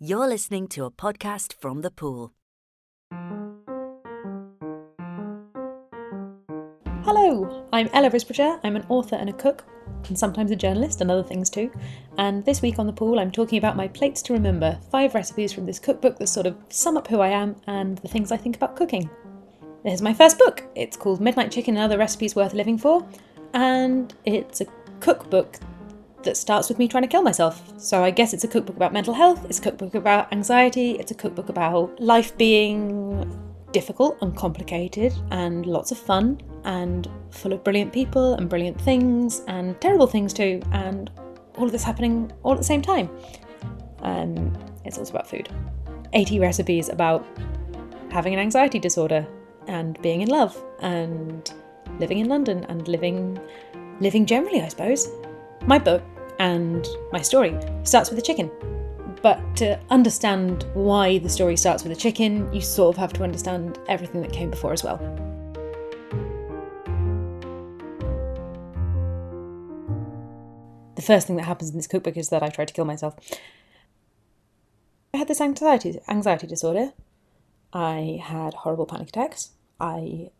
You're listening to a podcast from the pool. Hello, I'm Ella Risbridger. I'm an author and a cook, and sometimes a journalist and other things too. And this week on the pool, I'm talking about my plates to remember five recipes from this cookbook that sort of sum up who I am and the things I think about cooking. This is my first book. It's called Midnight Chicken and Other Recipes Worth Living For, and it's a cookbook that starts with me trying to kill myself. So I guess it's a cookbook about mental health, it's a cookbook about anxiety, it's a cookbook about life being difficult and complicated and lots of fun and full of brilliant people and brilliant things and terrible things too, and all of this happening all at the same time. Um, it's also about food. 80 recipes about having an anxiety disorder and being in love and living in London and living living generally, I suppose. My book and my story starts with a chicken. But to understand why the story starts with a chicken, you sort of have to understand everything that came before as well. The first thing that happens in this cookbook is that I tried to kill myself. I had this anxiety anxiety disorder. I had horrible panic attacks. I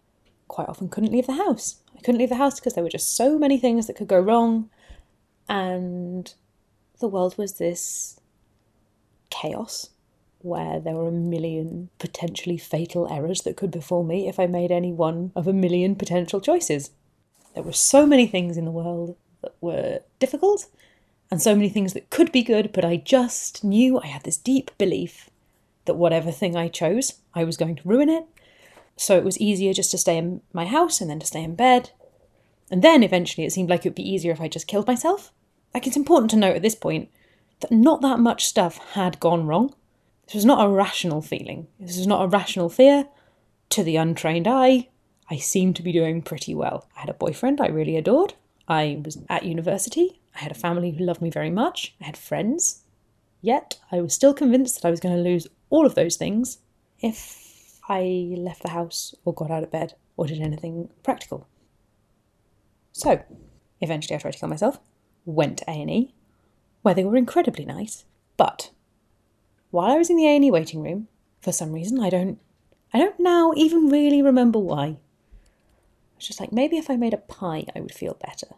quite often couldn't leave the house. I couldn't leave the house because there were just so many things that could go wrong and the world was this chaos where there were a million potentially fatal errors that could befall me if I made any one of a million potential choices. There were so many things in the world that were difficult, and so many things that could be good, but I just knew I had this deep belief that whatever thing I chose, I was going to ruin it. So it was easier just to stay in my house and then to stay in bed. And then eventually it seemed like it would be easier if I just killed myself. Like, it's important to note at this point that not that much stuff had gone wrong. This was not a rational feeling. This was not a rational fear. To the untrained eye, I seemed to be doing pretty well. I had a boyfriend I really adored. I was at university. I had a family who loved me very much. I had friends. Yet, I was still convinced that I was going to lose all of those things if I left the house or got out of bed or did anything practical. So, eventually I tried to kill myself went to A&E, where they were incredibly nice. But while I was in the A&E waiting room, for some reason I don't I don't now even really remember why. I was just like maybe if I made a pie I would feel better.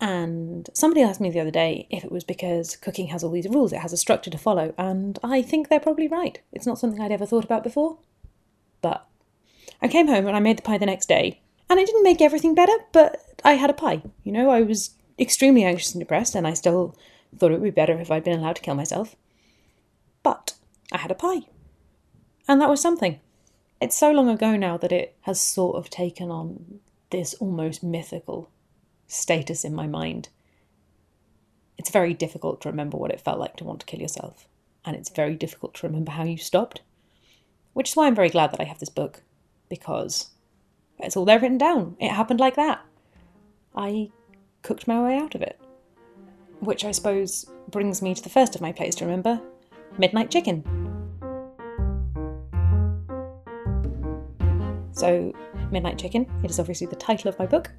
And somebody asked me the other day if it was because cooking has all these rules, it has a structure to follow, and I think they're probably right. It's not something I'd ever thought about before. But I came home and I made the pie the next day, and I didn't make everything better, but I had a pie. You know, I was extremely anxious and depressed, and I still thought it would be better if I'd been allowed to kill myself. But I had a pie. And that was something. It's so long ago now that it has sort of taken on this almost mythical status in my mind. It's very difficult to remember what it felt like to want to kill yourself, and it's very difficult to remember how you stopped. Which is why I'm very glad that I have this book, because it's all there written down. It happened like that. I cooked my way out of it. Which I suppose brings me to the first of my plates to remember Midnight Chicken. So, Midnight Chicken, it is obviously the title of my book.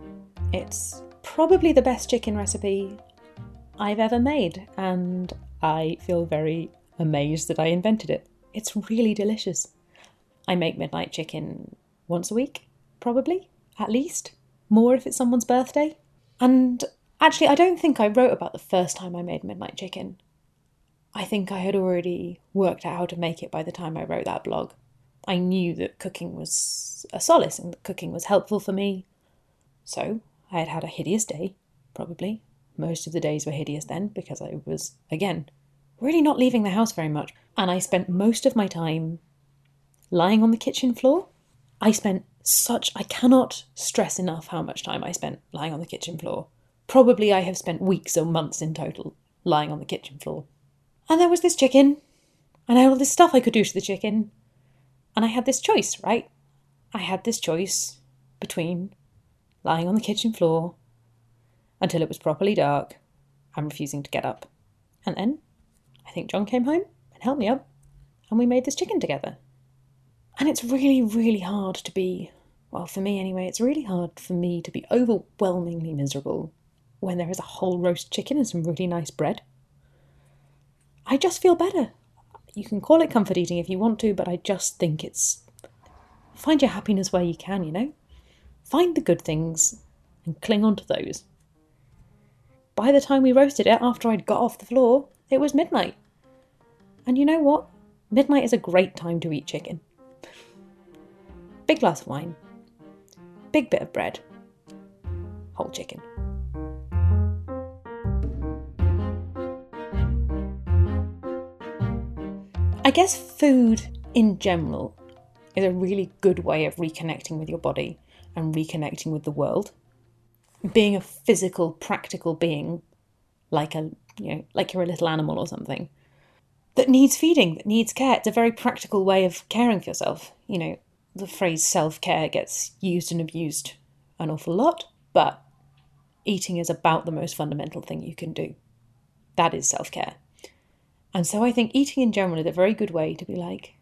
It's probably the best chicken recipe I've ever made, and I feel very amazed that I invented it. It's really delicious. I make midnight chicken once a week, probably, at least. More if it's someone's birthday. And actually, I don't think I wrote about the first time I made Midnight Chicken. I think I had already worked out how to make it by the time I wrote that blog. I knew that cooking was a solace and that cooking was helpful for me. So I had had a hideous day, probably. Most of the days were hideous then because I was, again, really not leaving the house very much. And I spent most of my time lying on the kitchen floor. I spent such I cannot stress enough how much time I spent lying on the kitchen floor. Probably I have spent weeks or months in total lying on the kitchen floor. And there was this chicken, and I had all this stuff I could do to the chicken. And I had this choice, right? I had this choice between lying on the kitchen floor until it was properly dark and refusing to get up. And then I think John came home and helped me up, and we made this chicken together. And it's really, really hard to be well, for me anyway, it's really hard for me to be overwhelmingly miserable when there is a whole roast chicken and some really nice bread. I just feel better. You can call it comfort eating if you want to, but I just think it's. Find your happiness where you can, you know? Find the good things and cling on to those. By the time we roasted it, after I'd got off the floor, it was midnight. And you know what? Midnight is a great time to eat chicken. Big glass of wine, big bit of bread, whole chicken. I guess food in general is a really good way of reconnecting with your body and reconnecting with the world. Being a physical, practical being, like a you know, like you're a little animal or something, that needs feeding, that needs care. It's a very practical way of caring for yourself. You know, the phrase self care gets used and abused an awful lot, but eating is about the most fundamental thing you can do. That is self care. And so I think eating in general is a very good way to be like,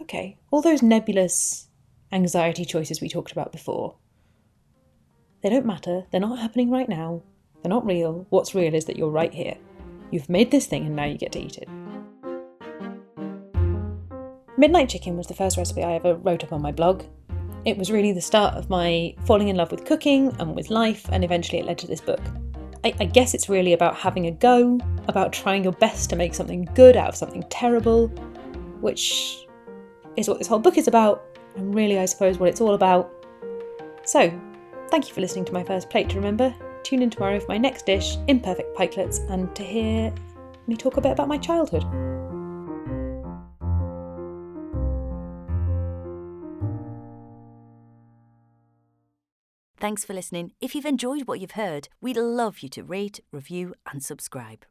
okay, all those nebulous anxiety choices we talked about before, they don't matter. They're not happening right now. They're not real. What's real is that you're right here. You've made this thing and now you get to eat it. Midnight Chicken was the first recipe I ever wrote up on my blog. It was really the start of my falling in love with cooking and with life, and eventually it led to this book. I, I, guess it's really about having a go, about trying your best to make something good out of something terrible, which is what this whole book is about, and really, I suppose, what it's all about. So, thank you for listening to my first plate to remember. Tune in tomorrow for my next dish, imperfect pikelets, and to hear me talk a bit about my childhood. Thanks for listening. If you've enjoyed what you've heard, we'd love you to rate, review, and subscribe.